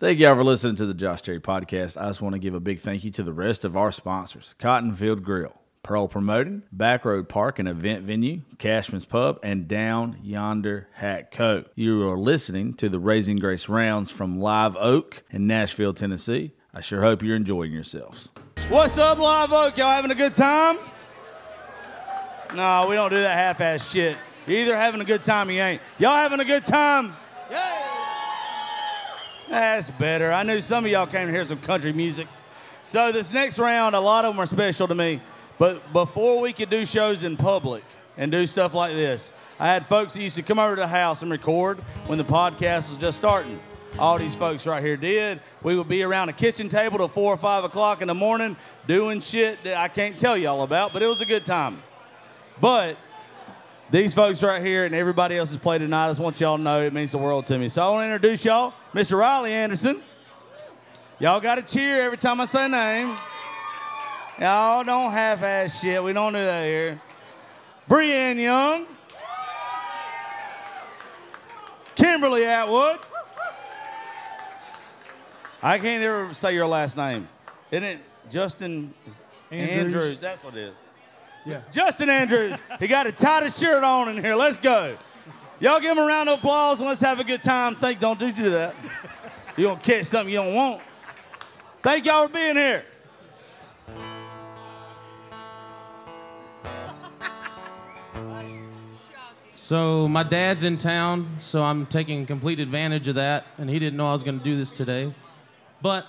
Thank y'all for listening to the Josh Terry podcast. I just want to give a big thank you to the rest of our sponsors Cottonfield Grill, Pearl Promoting, Backroad Park and Event Venue, Cashman's Pub, and Down Yonder Hat Coat. You are listening to the Raising Grace Rounds from Live Oak in Nashville, Tennessee. I sure hope you're enjoying yourselves. What's up, Live Oak? Y'all having a good time? No, we don't do that half ass shit. You either having a good time or you ain't. Y'all having a good time? That's better. I knew some of y'all came to hear some country music. So this next round, a lot of them are special to me. But before we could do shows in public and do stuff like this, I had folks that used to come over to the house and record when the podcast was just starting. All these folks right here did. We would be around a kitchen table till four or five o'clock in the morning doing shit that I can't tell y'all about, but it was a good time. But these folks right here and everybody else has played tonight, I just want y'all to know it means the world to me. So I want to introduce y'all, Mr. Riley Anderson. Y'all got to cheer every time I say a name. Y'all don't half-ass shit. We don't do that here. Brienne Young. Kimberly Atwood. I can't ever say your last name. Isn't it Justin Andrews. Andrews? That's what it is. Yeah. Justin Andrews. he got the tightest shirt on in here. Let's go. Y'all give him a round of applause and let's have a good time. Think, don't do do that. You're gonna catch something you don't want. Thank y'all for being here. So my dad's in town, so I'm taking complete advantage of that, and he didn't know I was going to do this today. But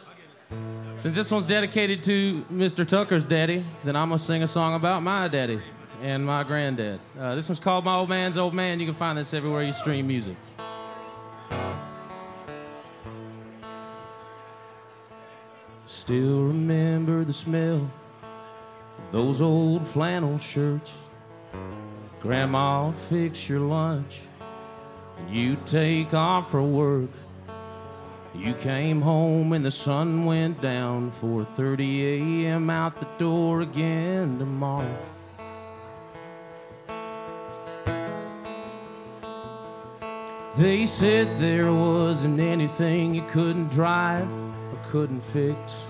since this one's dedicated to Mr. Tucker's daddy, then I'm gonna sing a song about my daddy and my granddad. Uh, this one's called "My Old Man's Old Man." You can find this everywhere you stream music. Still remember the smell of those old flannel shirts. Grandma'd fix your lunch, and you take off for work. You came home and the sun went down 4:30 a.m. out the door again tomorrow. They said there wasn't anything you couldn't drive or couldn't fix.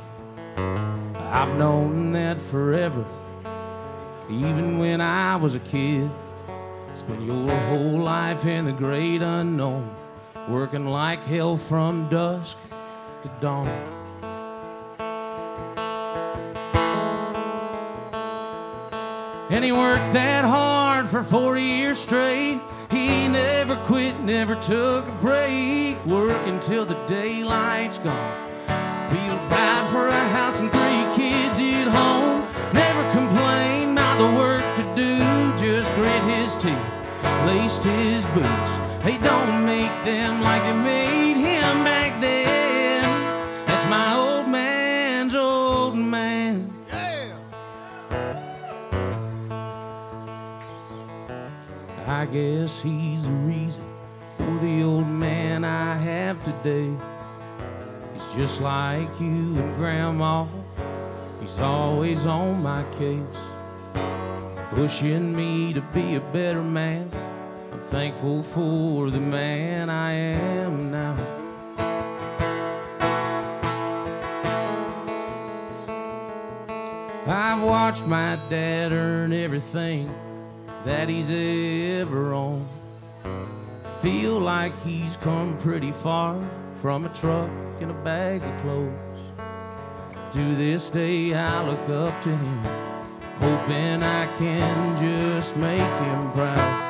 I've known that forever, even when I was a kid. Spent your whole life in the great unknown, working like hell from dusk to dawn. And he worked that hard for 40 years straight. He never quit, never took a break. Work until the daylight's gone. He'll provide for a house and three kids at home. Never complain about the work to do. Just grit his teeth, laced his boots. They don't make them like they made him back then. That's my old man's old man. Yeah. I guess he's the reason for the old man I have today. He's just like you and Grandma. He's always on my case, pushing me to be a better man. Thankful for the man I am now. I've watched my dad earn everything that he's ever owned. Feel like he's come pretty far from a truck and a bag of clothes. To this day, I look up to him, hoping I can just make him proud.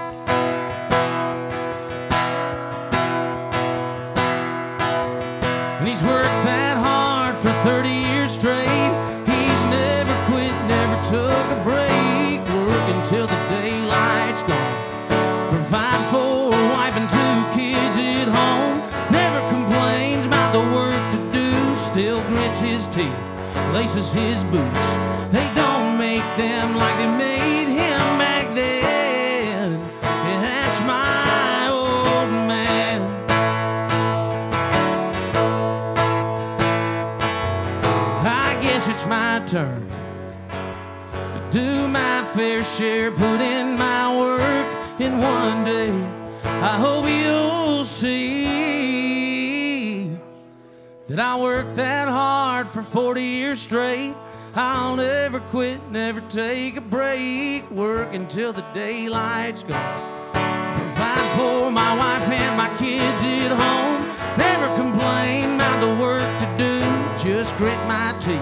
He's worked that hard for 30 years straight. He's never quit, never took a break. Work until the daylight's gone. Provide for a wife and two kids at home. Never complains about the work to do. still grits his teeth, laces his boots. They don't make them like they made to do my fair share, put in my work, and one day I hope you'll see that I worked that hard for 40 years straight. I'll never quit, never take a break, work until the daylight's gone. Provide for my wife and my kids at home. Never complain about the work to do. Just grit my teeth,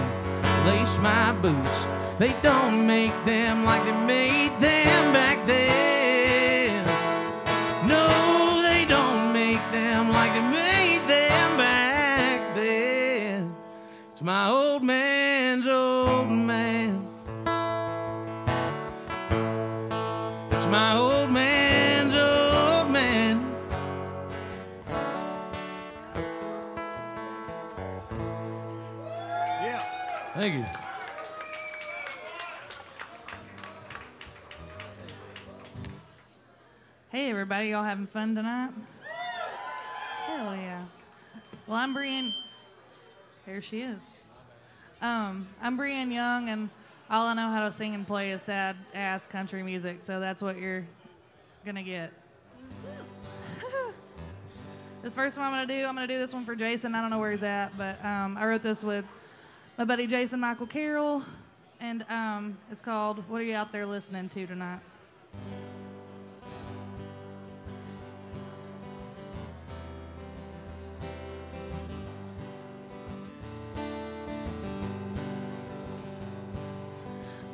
lace my boots. They don't make them like they made them back then. No, they don't make them like they made them back then. It's my Everybody, y'all having fun tonight? Hell yeah. Well, I'm Brienne. Here she is. Um, I'm Brienne Young, and all I know how to sing and play is sad ass country music, so that's what you're gonna get. this first one I'm gonna do, I'm gonna do this one for Jason. I don't know where he's at, but um, I wrote this with my buddy Jason Michael Carroll, and um, it's called What Are You Out There Listening to Tonight?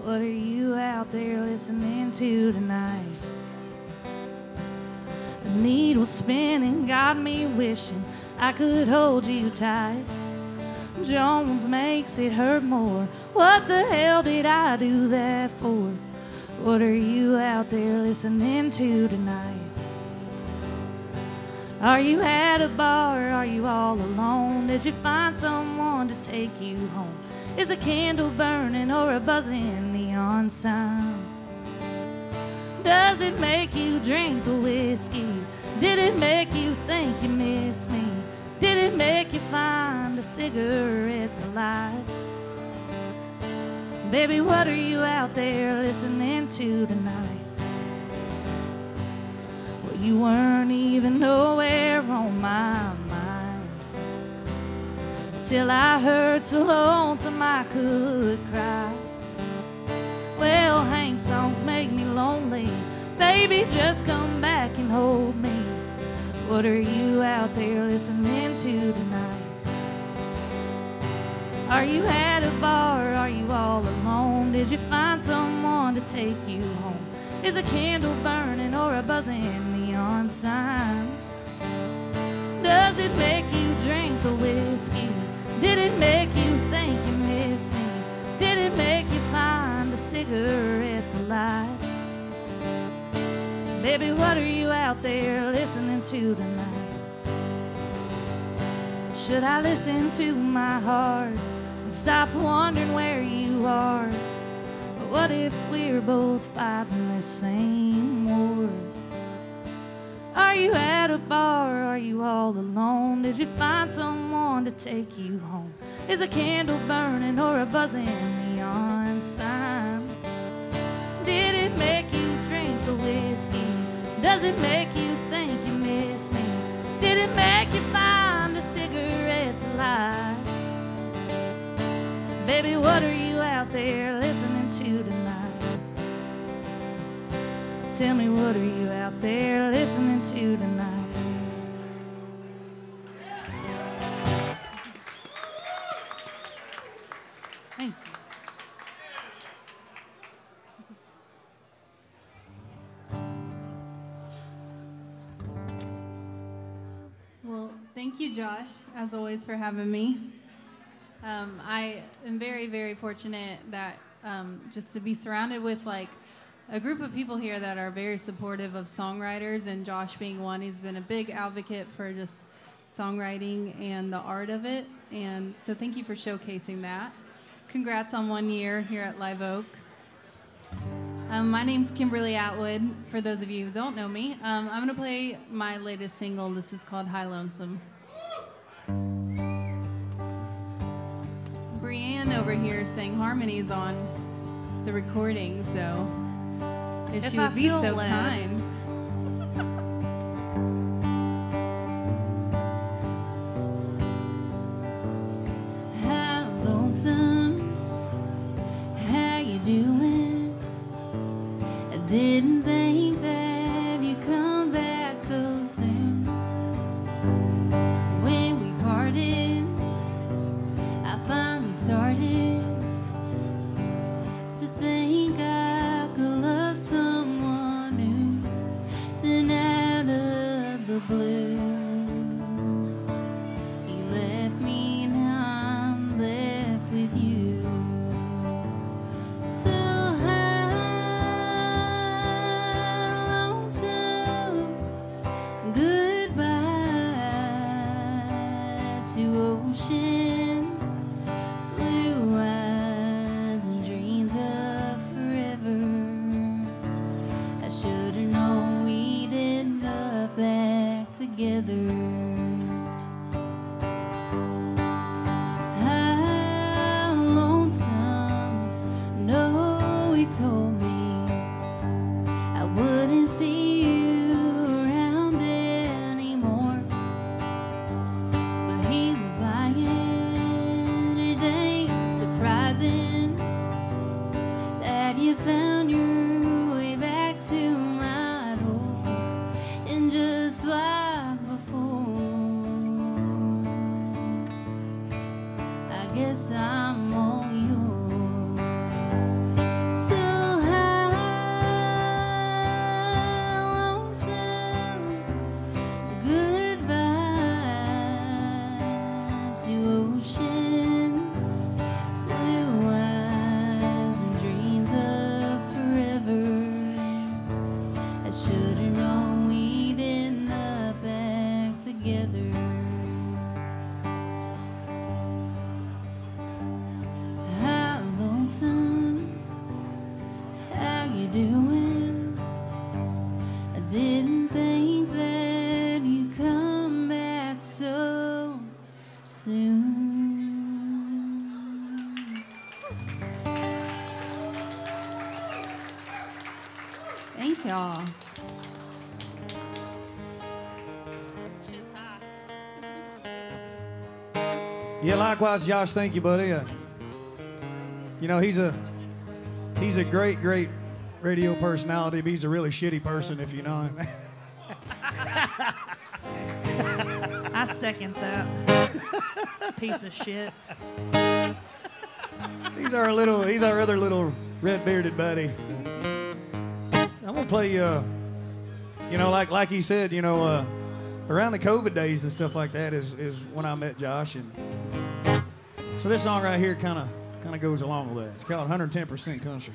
What are you out there listening to tonight? The needle spinning got me wishing I could hold you tight. Jones makes it hurt more. What the hell did I do that for? What are you out there listening to tonight? Are you at a bar? Are you all alone? Did you find someone to take you home? Is a candle burning or a buzzing Does it make you drink the whiskey? Did it make you think you miss me? Did it make you find a cigarette to light? Baby, what are you out there listening to tonight? Well, you weren't even nowhere on my mind till I heard so lonesome I could cry. Well, Hank songs make me lonely. Baby, just come back and hold me. What are you out there listening to tonight? Are you at a bar? Or are you all alone? Did you find someone to take you home? Is a candle burning or a buzzing neon sign? Does it make you drink the whiskey? Did it make you think you missed me? Did it make you find cigarette to light? Baby, what are you out there listening to tonight? Should I listen to my heart and stop wondering where you are? But what if we're both fighting the same war? Are you at a bar? Are you all alone? Did you find someone to take you home? Is a candle burning or a buzzing Did it make you drink the whiskey? Does it make you think you miss me? Did it make you find a cigarette to light? Baby, what are you out there listening to tonight? Tell me, what are you out there listening to tonight? Josh, as always, for having me. Um, I am very, very fortunate that um, just to be surrounded with like a group of people here that are very supportive of songwriters, and Josh being one. He's been a big advocate for just songwriting and the art of it. And so thank you for showcasing that. Congrats on one year here at Live Oak. Um, my name's Kimberly Atwood. For those of you who don't know me, um, I'm going to play my latest single. This is called High Lonesome. Brienne over here sang harmonies on the recording, so if, If she I would be so led. kind. started likewise, Josh. Thank you, buddy. Uh, you know, he's a he's a great, great radio personality, but he's a really shitty person if you know him. I second that. Piece of shit. he's our little, he's our other little red bearded buddy. I'm gonna play, uh, you know, like like he said, you know, uh, around the COVID days and stuff like that is is when I met Josh, and so this song right here kind of kind of goes along with that. It's called 110% Country.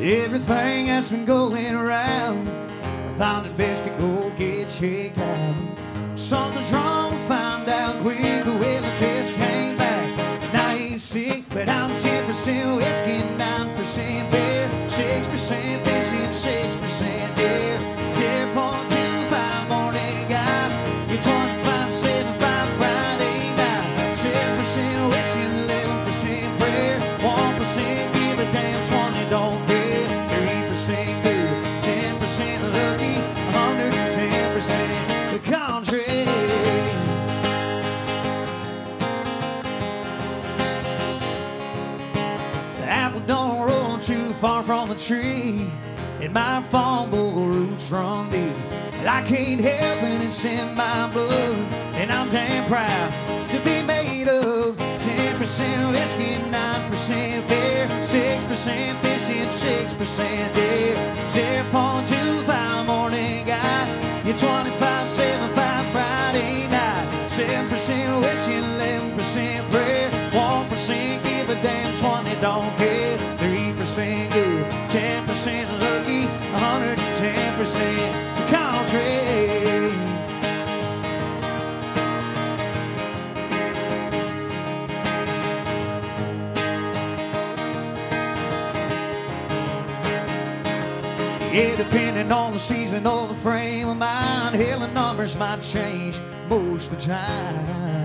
Everything that's been going around, I thought it best from the tree and my fumble roots run deep. Well, I can't help it, it's in my blood, and I'm damn proud to be made of 10% whiskey, 9% beer, 6% fish, and 6% deer, 0.25 morning guy, you're 25, 75 Friday night, 7% wishing, 11% prayer, 1% give a damn, 20 don't care. 3% good, 10% lucky, 110% country. Yeah, depending on the season or the frame of mind, hell, the numbers might change most of the time.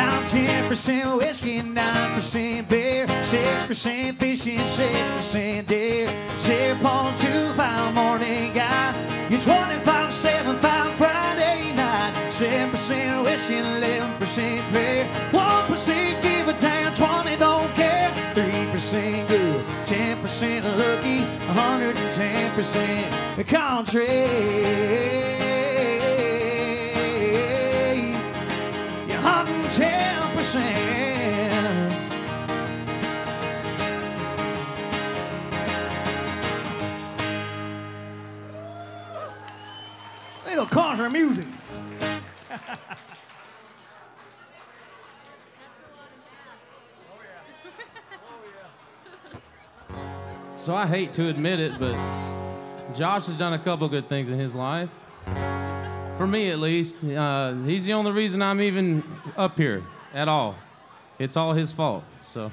I'm 10% whiskey, 9% beer, 6% fishing, 6% deer, 0.25 morning guy. You're 25, 7, 5 Friday night, 7% whiskey, 11% beer, 1% give a damn, 20 don't care, 3% good, 10% lucky, 110% country. 110%. Little country music. So I hate to admit it, but Josh has done a couple good things in his life. For me, at least. Uh, he's the only reason I'm even up here at all. It's all his fault. So,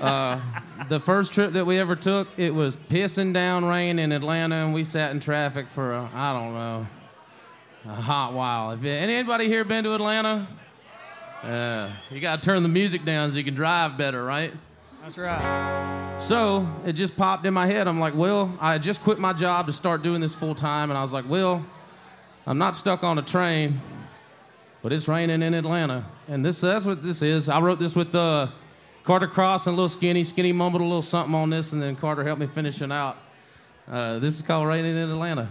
uh, the first trip that we ever took, it was pissing down rain in Atlanta, and we sat in traffic for I I don't know a hot while. If anybody here been to Atlanta? Uh, you got to turn the music down so you can drive better, right? That's right. So it just popped in my head. I'm like, Will, I just quit my job to start doing this full time, and I was like, Will, I'm not stuck on a train, but it's raining in Atlanta, and this that's what this is. I wrote this with uh, Carter Cross and Little Skinny. Skinny mumbled a little something on this, and then Carter helped me finish it out. Uh, this is called Raining in Atlanta.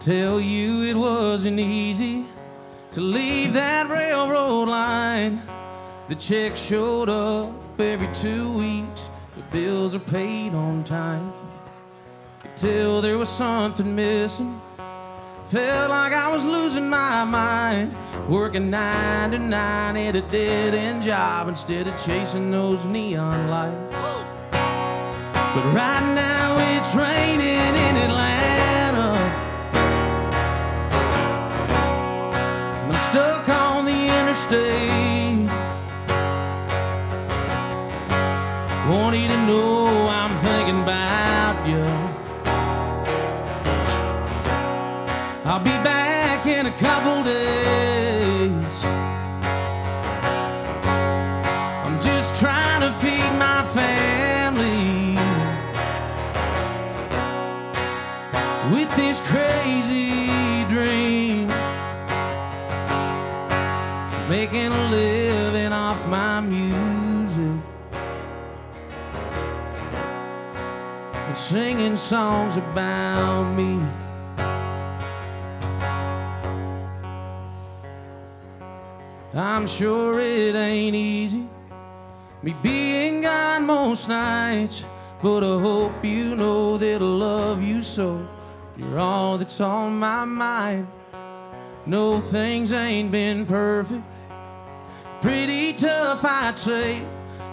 Tell you it wasn't easy to leave that railroad line. The check showed up every two weeks. The bills are paid on time. Tell there was something missing. Felt like I was losing my mind. Working nine to nine at a dead end job instead of chasing those neon lights. But right now it's raining in Atlanta. And I'm stuck on the interstate. Want you to know songs about me. I'm sure it ain't easy, me being gone most nights. But I hope you know that I love you so. You're all that's on my mind. No, things ain't been perfect. Pretty tough, I'd say.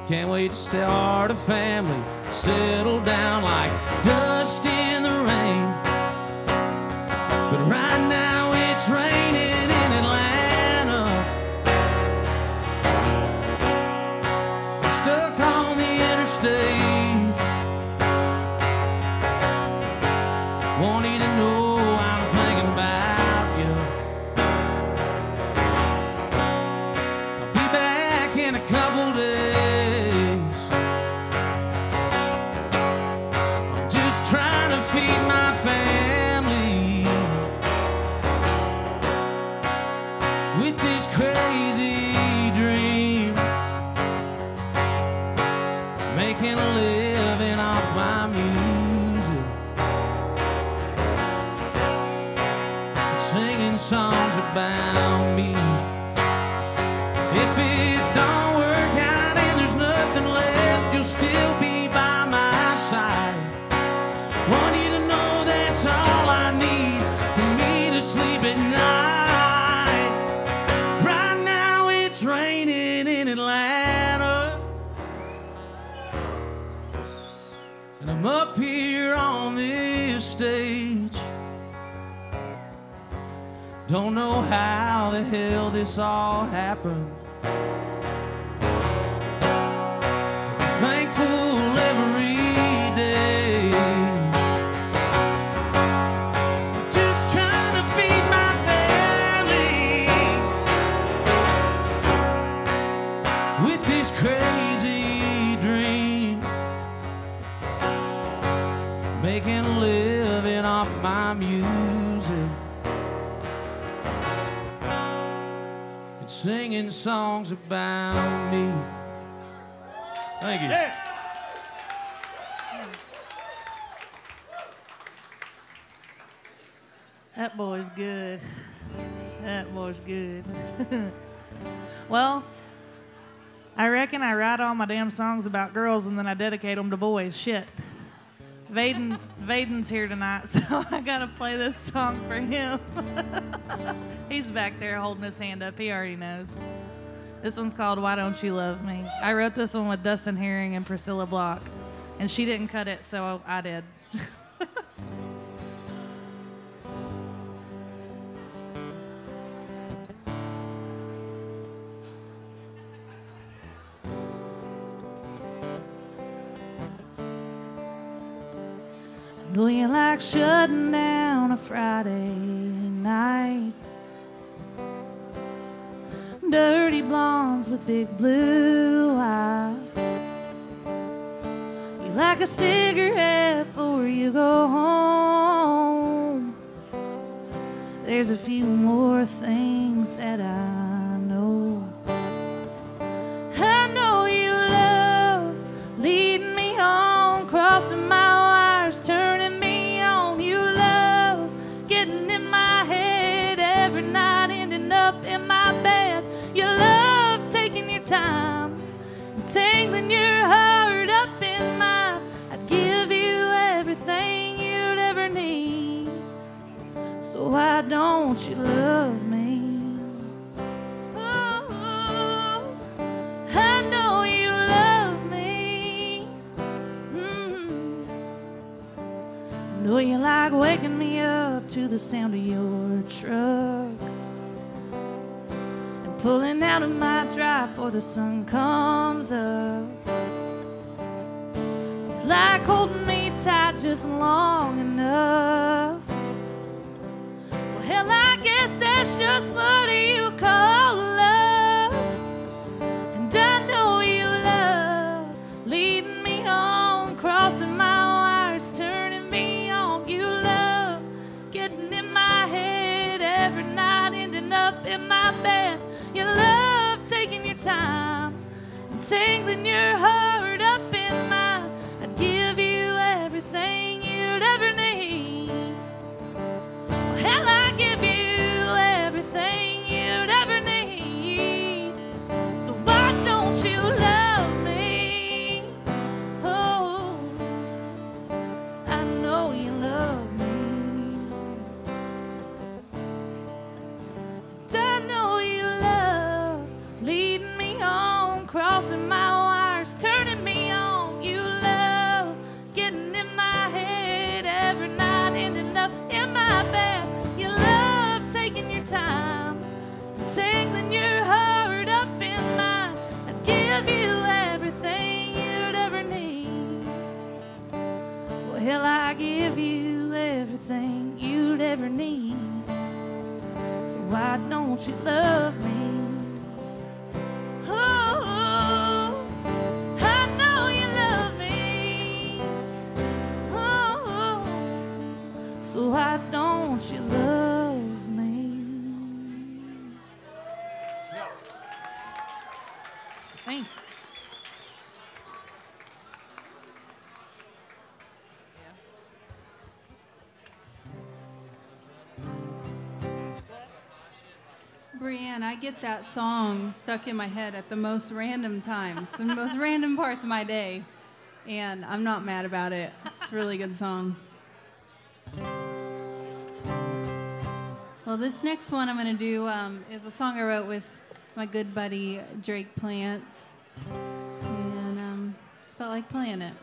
Can't wait to start a family, settle down like dust in songs about me. If it Don't know how the hell this all happened. Songs about me. Thank you. That boy's good. That boy's good. well, I reckon I write all my damn songs about girls and then I dedicate them to boys. Shit. Vaden, Vaden's here tonight, so I gotta play this song for him. He's back there holding his hand up. He already knows. This one's called Why Don't You Love Me? I wrote this one with Dustin Herring and Priscilla Block, and she didn't cut it, so I did. Do you like shutting down a Friday with big blue eyes. You like a cigarette before you go home. There's a few more things the sound of your truck and pulling out of my drive before the sun comes up. You like holding me tight just long enough. Well, hell, I guess that's just what you call up in my bed. You love taking your time tangling your heart ever need. So why don't you love me? I know you love me. So why don't you love Brianne, I get that song stuck in my head at the most random times, the most random parts of my day. And I'm not mad about it. It's a really good song. Well, this next one I'm going to do um, is a song I wrote with my good buddy Drake Plants. And um, just felt like playing it.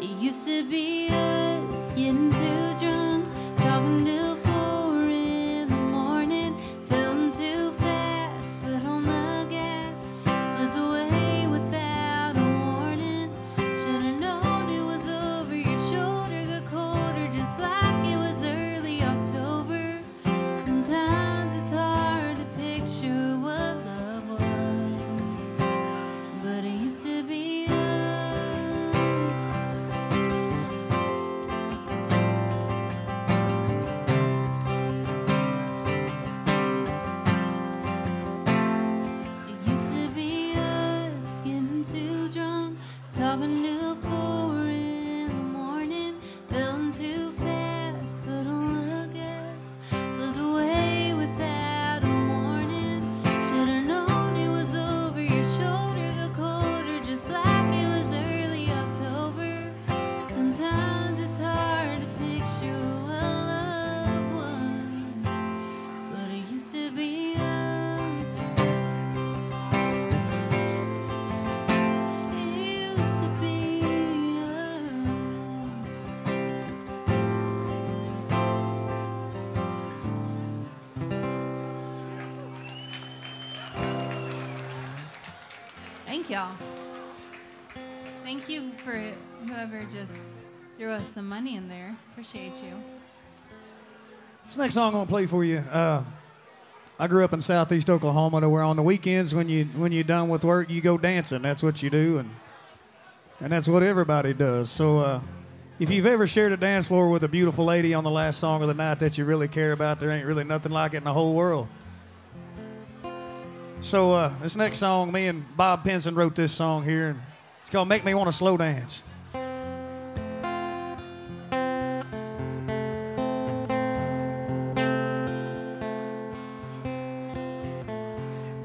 It used to be us getting too drunk, whoever just threw us some money in there. Appreciate you. This next song I'm gonna play for you. Uh, I grew up in Southeast Oklahoma, to where on the weekends when you when you're done with work, you go dancing. That's what you do, and and that's what everybody does. So uh, if you've ever shared a dance floor with a beautiful lady on the last song of the night that you really care about, there ain't really nothing like it in the whole world. So uh, this next song, me and Bob Pinson wrote this song here, and it's called "Make Me Want to Slow Dance."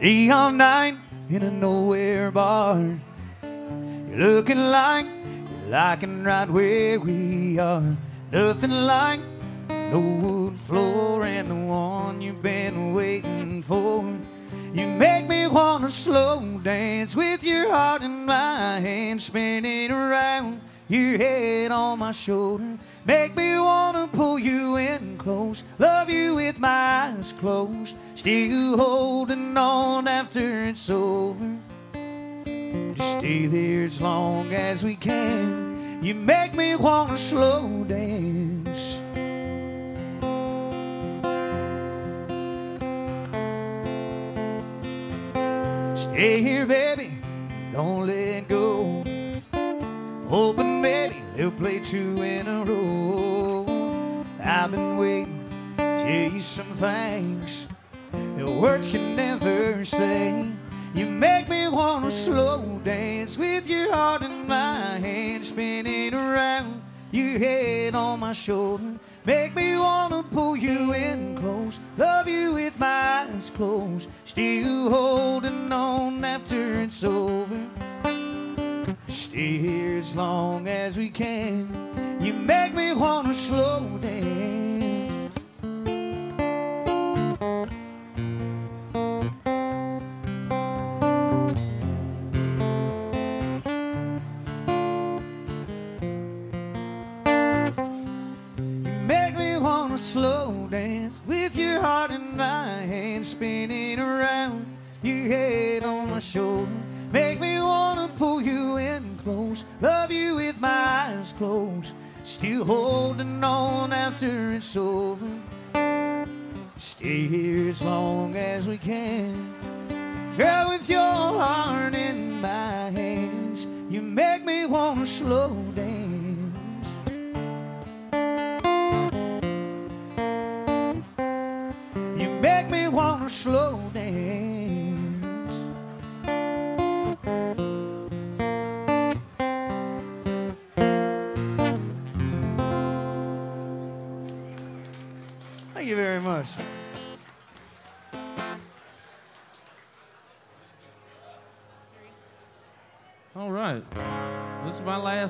Neon night in a nowhere bar. You're looking like you're liking right where we are. Nothing like no wood floor and the one you've been waiting for. You make me wanna slow dance with your heart in my hand, spinning around your head on my shoulder. Make me wanna pull you in close, love you with my eyes closed, still holding on after it's over. Just stay there as long as we can. You make me wanna slow dance. Stay here, baby, don't let go. Oh, Hoping maybe they'll play two in a row. I've been waiting to tell you some things that words can never say. You make me wanna slow dance with your heart in my hand, spinning around your head on my shoulder. Make me wanna pull you in close, love you with my eyes closed, still holding on after it's over. Stay here as long as we can. You make me wanna slow dance. Over. Stay here as long as we can, girl, with your heart in my hands. You make me wanna slow dance. You make me wanna slow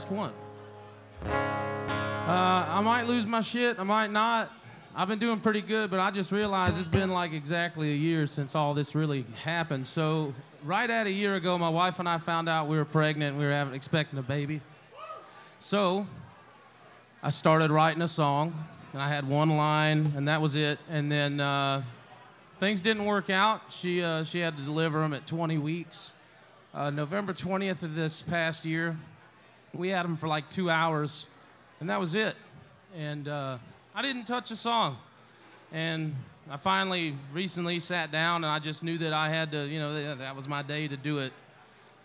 last one. Uh, I might lose my shit. I might not. I've been doing pretty good, but I just realized it's been like exactly a year since all this really happened. So, right at a year ago, my wife and I found out we were pregnant and we were having, expecting a baby. So, I started writing a song, and I had one line, and that was it. And then uh, things didn't work out. She, uh, she had to deliver him at 20 weeks. Uh, November 20th of this past year, we had him for like two hours, and that was it. And uh, I didn't touch a song. And I finally recently sat down, and I just knew that I had to, you know, that, that was my day to do it.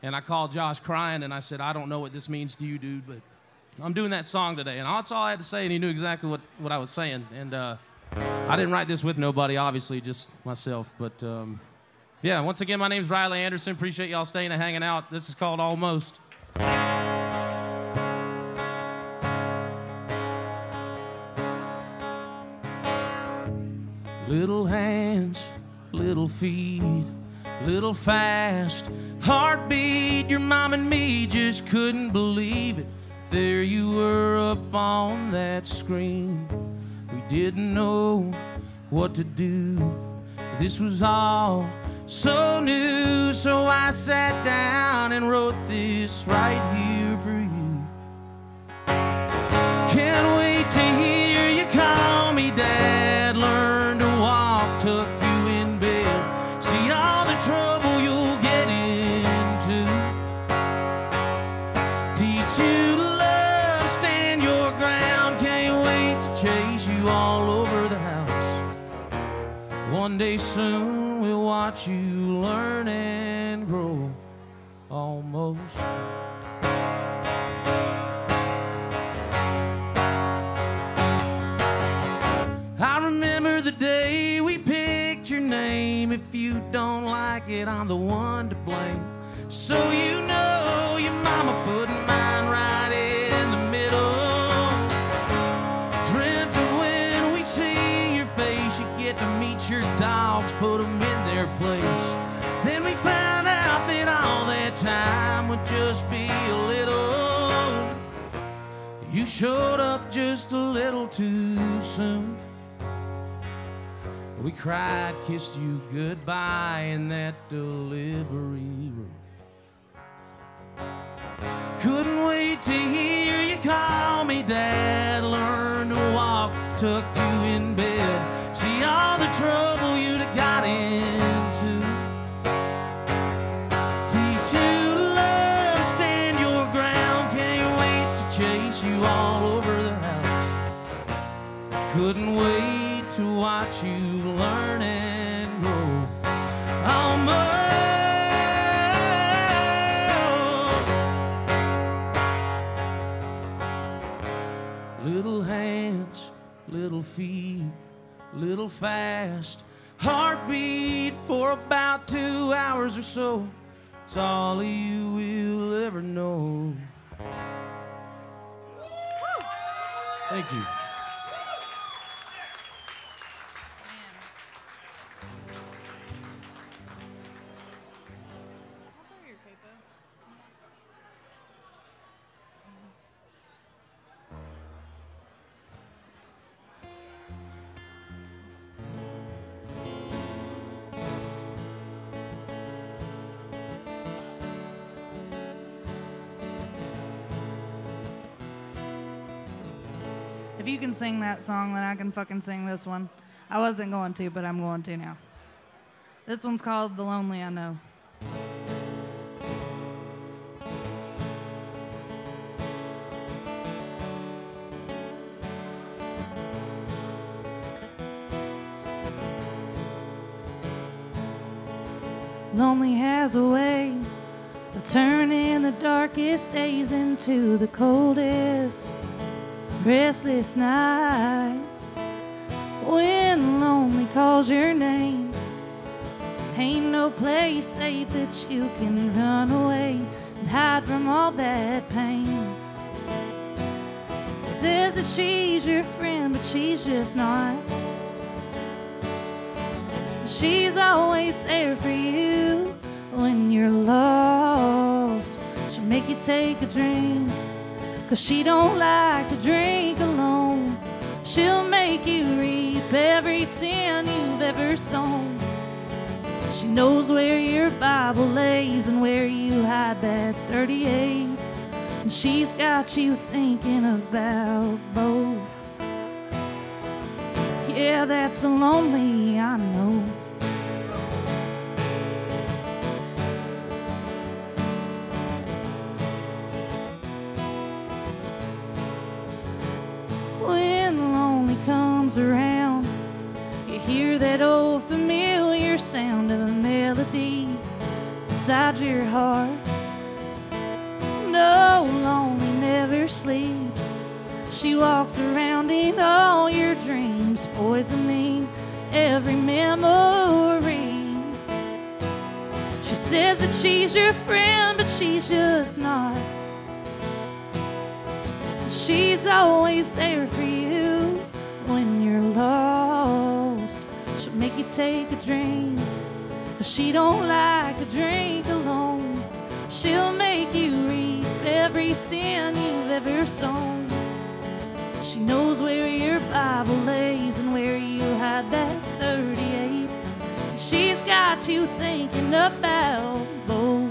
And I called Josh crying, and I said, I don't know what this means to you, dude, but I'm doing that song today. And that's all I had to say, and he knew exactly what, what I was saying. And uh, I didn't write this with nobody, obviously, just myself. But um, yeah, once again, my name's Riley Anderson. Appreciate y'all staying and hanging out. This is called Almost. Little hands, little feet, little fast heartbeat. Your mom and me just couldn't believe it. There you were up on that screen. We didn't know what to do. This was all so new, so I sat down and wrote this right here for you. Can't wait to hear you call me dad. One day soon we'll watch you learn and grow almost. I remember the day we picked your name. If you don't like it, I'm the one to blame. So you know your mama put mine right your dogs, put them in their place. Then we found out that all that time would just be a little. You showed up just a little too soon. We cried, kissed you goodbye in that delivery room. Couldn't wait to hear you call me dad. Learn to walk, tuck you in bed. The trouble you'd have got into. Teach you to love, stand your ground. Can't wait to chase you all over the house. Couldn't wait to watch you learn and grow. Almost. Little hands, little feet, little fast. Heartbeat for about two hours or so. It's all you will ever know. Thank you. Sing that song, then I can fucking sing this one. I wasn't going to, but I'm going to now. This one's called The Lonely I Know. Lonely has a way of turning the darkest days into the coldest, restless nights. When lonely calls your name, ain't no place safe that you can run away and hide from all that pain. Says that she's your friend, but she's just not. She's always there for you when you're lost. She'll make you take a drink, cause she don't like to drink alone. She'll make you reap every sin you've ever sown. She knows where your Bible lays and where you hide that 38. And she's got you thinking about both. Yeah, that's the lonely I know. Comes around, you hear that old familiar sound of a melody inside your heart. No, lonely never sleeps. She walks around in all your dreams, poisoning every memory. She says that she's your friend, but she's just not. She's always there for you when make you take a drink, cause she don't like to drink alone. She'll make you reap every sin you've ever sown. She knows where your Bible lays and where you hide that 38. She's got you thinking about both.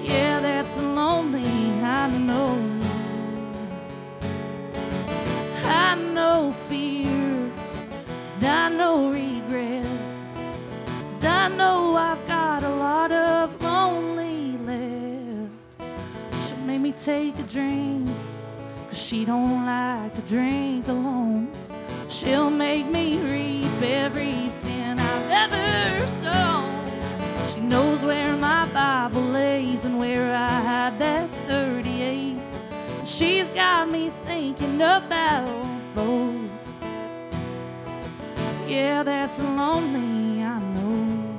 Yeah, that's a lonely, I know. I know fear, I know regret. And I know I've got a lot of lonely left. She'll make me take a drink, cause she don't like to drink alone. She'll make me reap every sin I've ever sown. She knows where my Bible lays and where I hide that 38. She's got me thinking about both. Yeah, that's lonely, I know.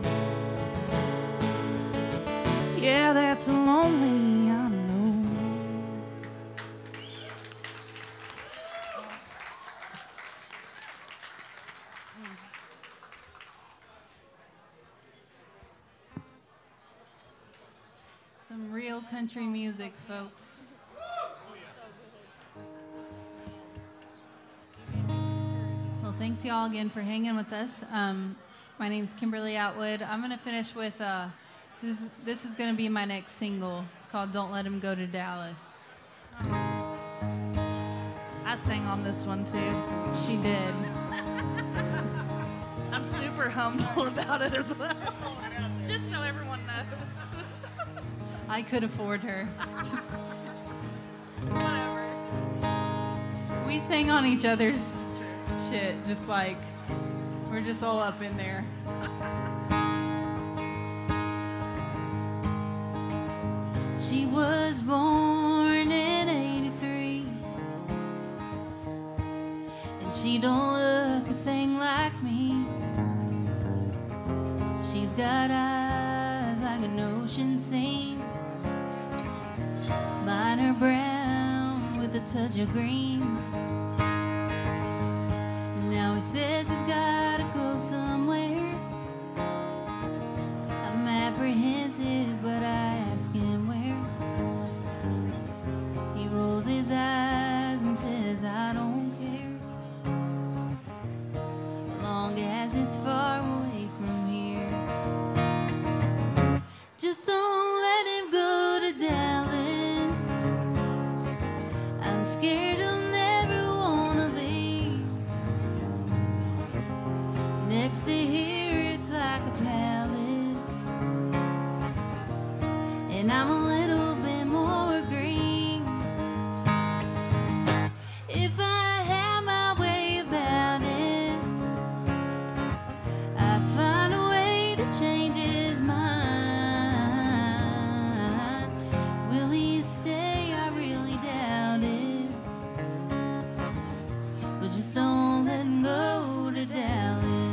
Yeah, that's lonely, I know. Some real country music, folks. Well, thanks y'all again for hanging with us. Um, my name's Kimberly Atwood. I'm gonna finish with uh, this. This is gonna be my next single. It's called "Don't Let Him Go to Dallas." I sang on this one too. She did. I'm super humble about it as well. Just so everyone knows. I could afford her. Just- Whatever. we sang on each other's shit, just like we're just all up in there. She was born in 83 And she don't look a thing like me. She's got eyes like an ocean scene. Mine are brown with a touch of green just don't let go to Dallas.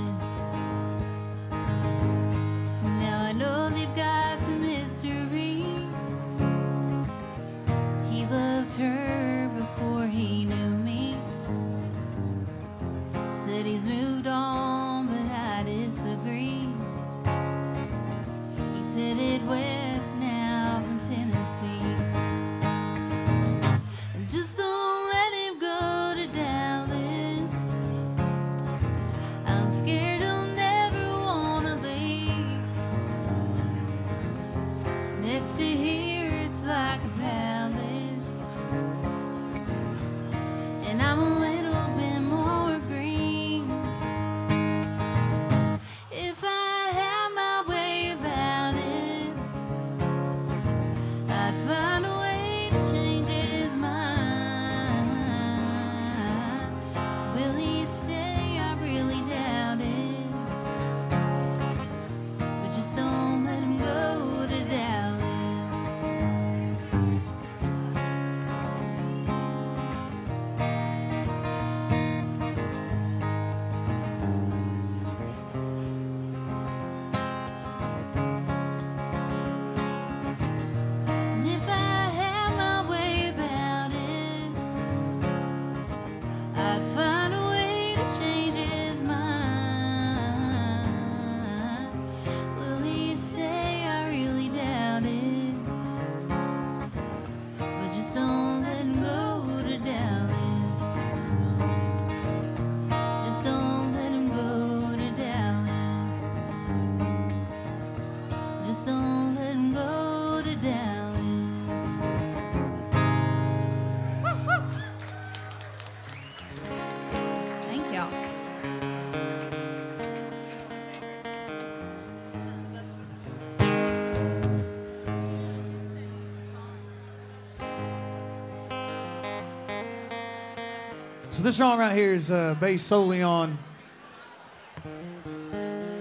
This song right here is uh, based solely on.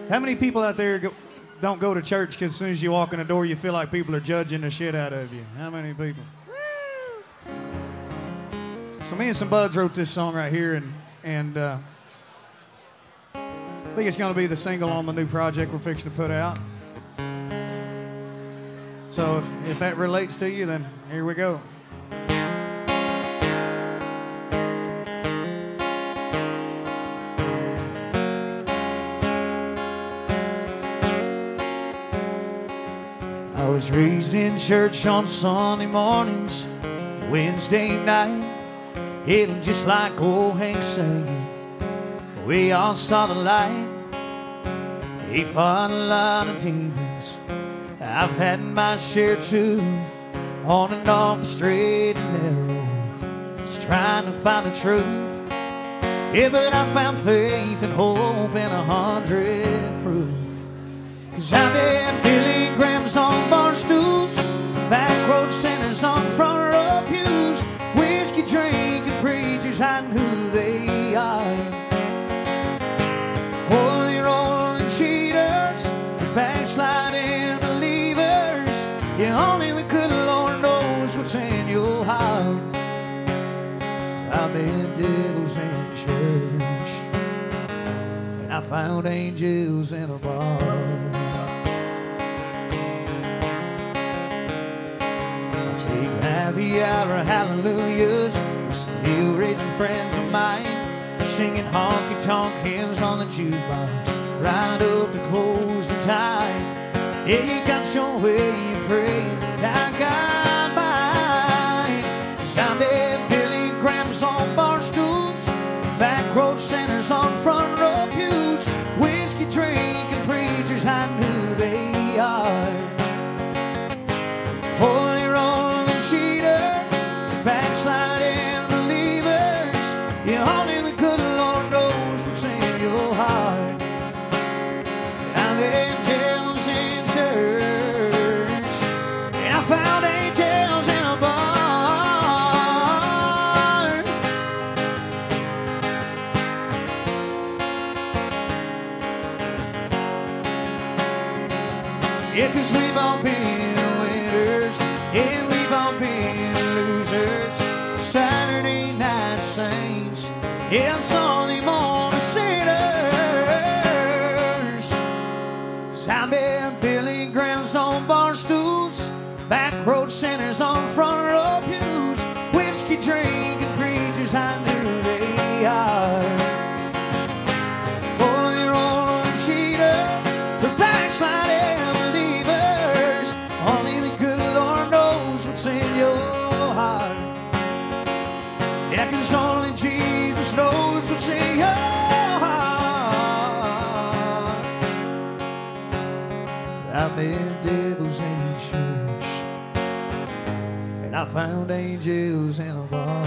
How many people out there go, don't go to church because as soon as you walk in the door, you feel like people are judging the shit out of you? How many people? So me and some buds wrote this song right here, and and uh, I think it's going to be the single on the new project we're fixing to put out. So if, if that relates to you, then here we go. Raised in church on Sunday mornings, Wednesday night, hitting just like old Hank singing. We all saw the light. He fought a lot of demons. I've had my share too, on and off the straight and narrow, just trying to find the truth. Yeah, but I found faith and hope in a hundred proof. Cause I've had Grahams on bar stools, back road sinners on front row pews, whiskey drinking preachers hiding who they are. Holy rolling cheaters, backsliding believers. Yeah, only the good Lord knows what's in your heart. I've been devils in church, and I found angels in a bar. Happy hour hallelujahs with some hill raising friends of mine, singing honky tonk hymns on the jukebox, right up to close the time. Yeah, you got your way, you pray, sinners on front row pews, whiskey drinking preachers, I knew they are. Oh, the backsliding believers. Only the good Lord knows what's in your heart. Yeah, only Jesus knows what's in your heart. Been I found angels in a bar.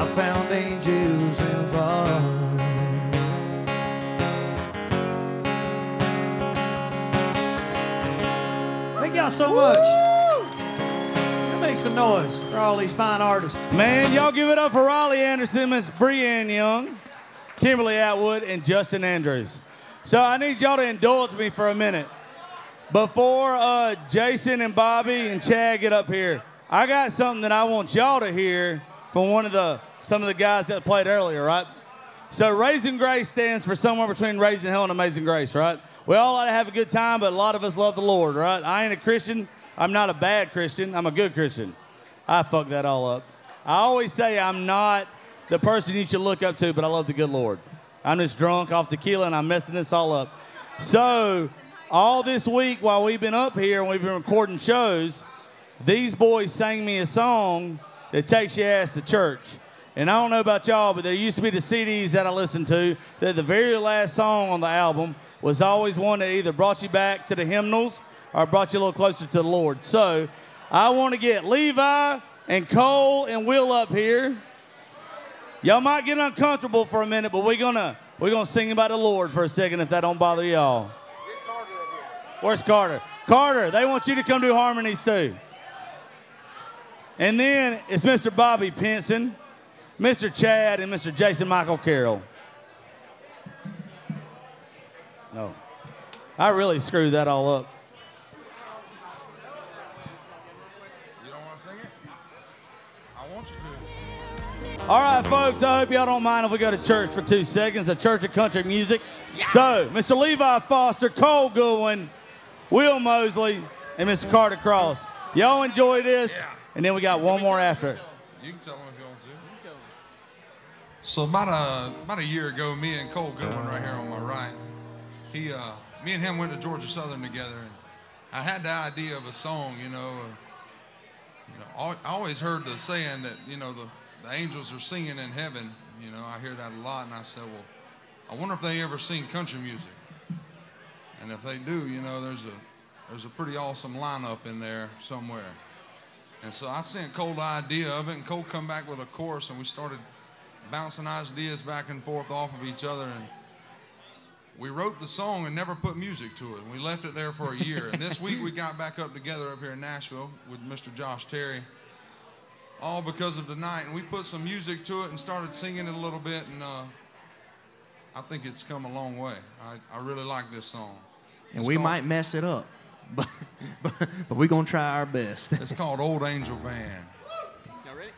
I found angels in a bar. Thank y'all so much. Make some noise for all these fine artists. Man, y'all give it up for Riley Anderson, Miss Brianne Young, Kimberly Atwood, and Justin Andrews. So I need y'all to indulge me for a minute. Before uh, Jason and Bobby and Chad get up here, I got something that I want y'all to hear from one of the some of the guys that played earlier, right? So Raisin Grace stands for somewhere between Raising Hell and Amazing Grace, right? We all ought to have a good time, but a lot of us love the Lord, right? I ain't a Christian. I'm not a bad Christian. I'm a good Christian. I fucked that all up. I always say I'm not the person you should look up to, but I love the good Lord. I'm just drunk off tequila and I'm messing this all up. So, all this week while we've been up here and we've been recording shows, these boys sang me a song that takes your ass to church. And I don't know about y'all, but there used to be the CDs that I listened to that the very last song on the album was always one that either brought you back to the hymnals or brought you a little closer to the Lord. So I want to get Levi and Cole and Will up here. Y'all might get uncomfortable for a minute, but we're gonna we're gonna sing about the Lord for a second if that don't bother y'all. Where's Carter? Carter, they want you to come do harmonies too. And then it's Mr. Bobby Pinson, Mr. Chad, and Mr. Jason Michael Carroll. No. I really screwed that all up. You don't want to sing it? I want you to. All right, folks, I hope y'all don't mind if we go to church for two seconds, a church of country music. So, Mr. Levi Foster, Cole Goodwin, Will Mosley, and Mr. Carter Cross. Y'all enjoy this, and then we got one more after it. You can tell them if you want to. You So about a about a year ago, me and Cole Goodwin right here on my right, he, uh, me and him went to Georgia Southern together, and I had the idea of a song. You know, uh, you know, I always heard the saying that you know the, the angels are singing in heaven. You know, I hear that a lot, and I said, well, I wonder if they ever sing country music. And if they do, you know, there's a there's a pretty awesome lineup in there somewhere. And so I sent Cole the idea of it, and Cole come back with a chorus, and we started bouncing ideas back and forth off of each other. And we wrote the song and never put music to it. And we left it there for a year. and this week we got back up together up here in Nashville with Mr. Josh Terry, all because of tonight. And we put some music to it and started singing it a little bit. And uh, I think it's come a long way. I, I really like this song. And It's we called- might mess it up, but but, but we're gonna try our best. It's called Old Angel Band. Y'all ready?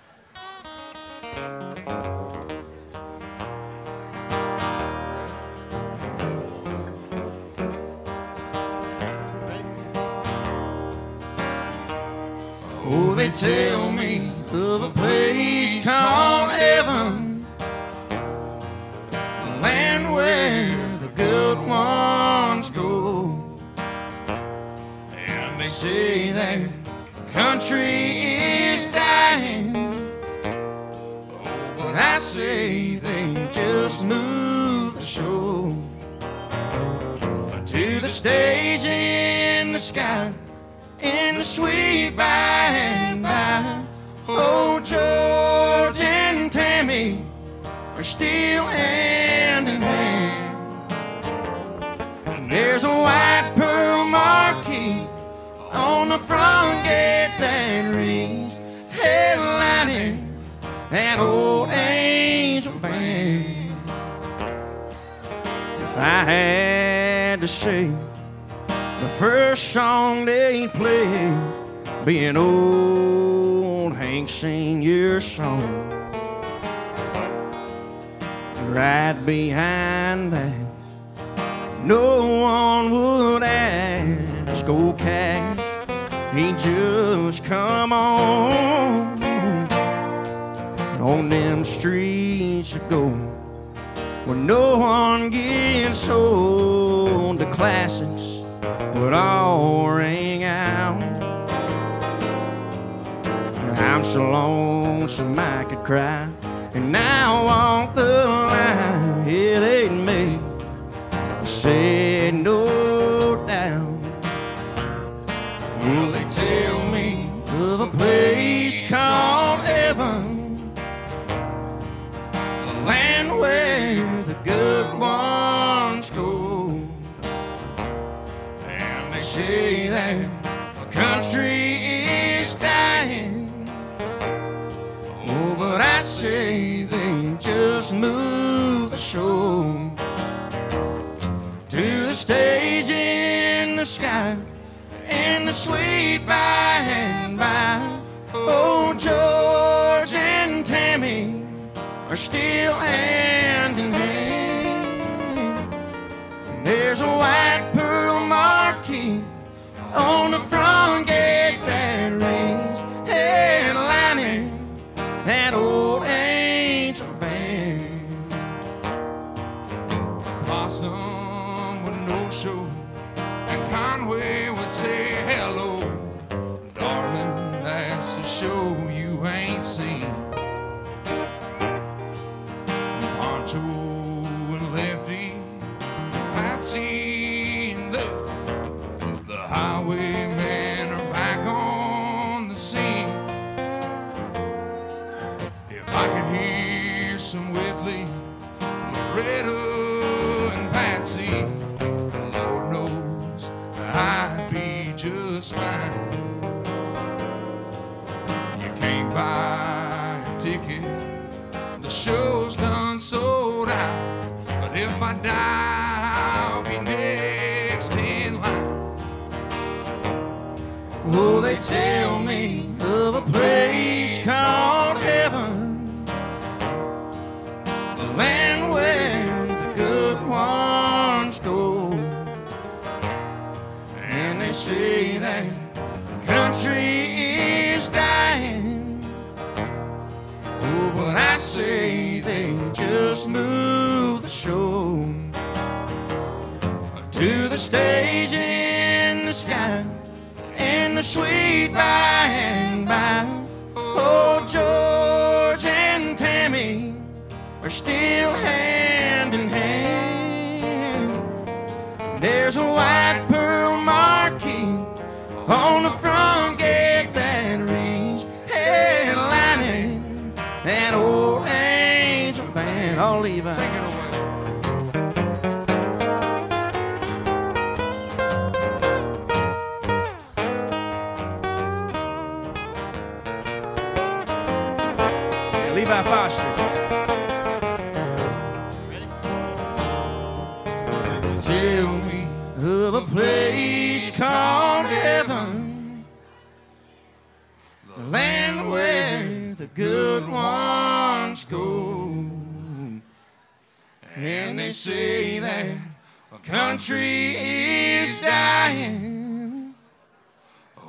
Oh, they tell me of a place called heaven, say that country is dying. Oh, but I say they just moved the show to the stage in the sky in the sweet by and by. Oh, George and Tammy are still the front gate that reads headlining that old angel band. If I had to say the first song they played, being old Hank Senior song, right behind that, no one would ask, "Go cat." He just come on on them streets of gold where no one gets old. The classics would all ring out. I'm so lonesome I could cry, and now I walk the line. Yeah, they made said no Will they tell me of a place called heaven? The land where the good ones go. And they say that the country is dying. Oh, but I say still hand the land where the good ones go. And they say that the country is dying. Oh, but I say they just move the show to the stage in the sky in the sweet by they say that a country is dying.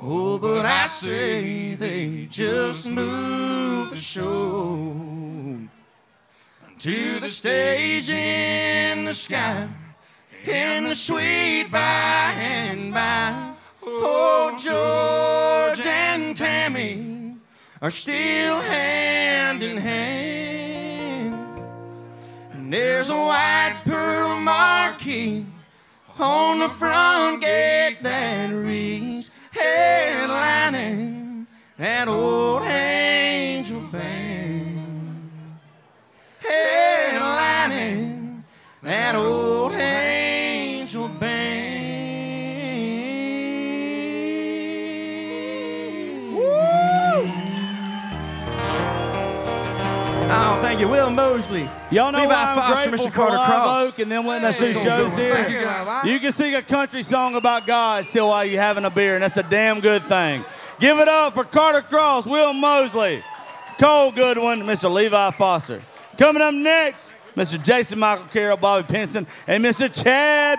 Oh, but I say they just move the show to the stage in the sky in the sweet by and by. Oh, George and Tammy are still hand in hand. And there's a white pearl marquee on the front gate that reads headlining that old angel band. Headlining that old Thank you, Will Mosley. Y'all know Levi why I'm Foster, grateful Mr. for Carter Live Cross. Oak and them letting us do shows here. You. You can sing a country song about God still while you're having a beer, and that's a damn good thing. Give it up for Carter Cross, Will Mosley, Cole Goodwin, Mr. Levi Foster. Coming up next, Mr. Jason Michael Carroll, Bobby Pinson, and Mr. Chad.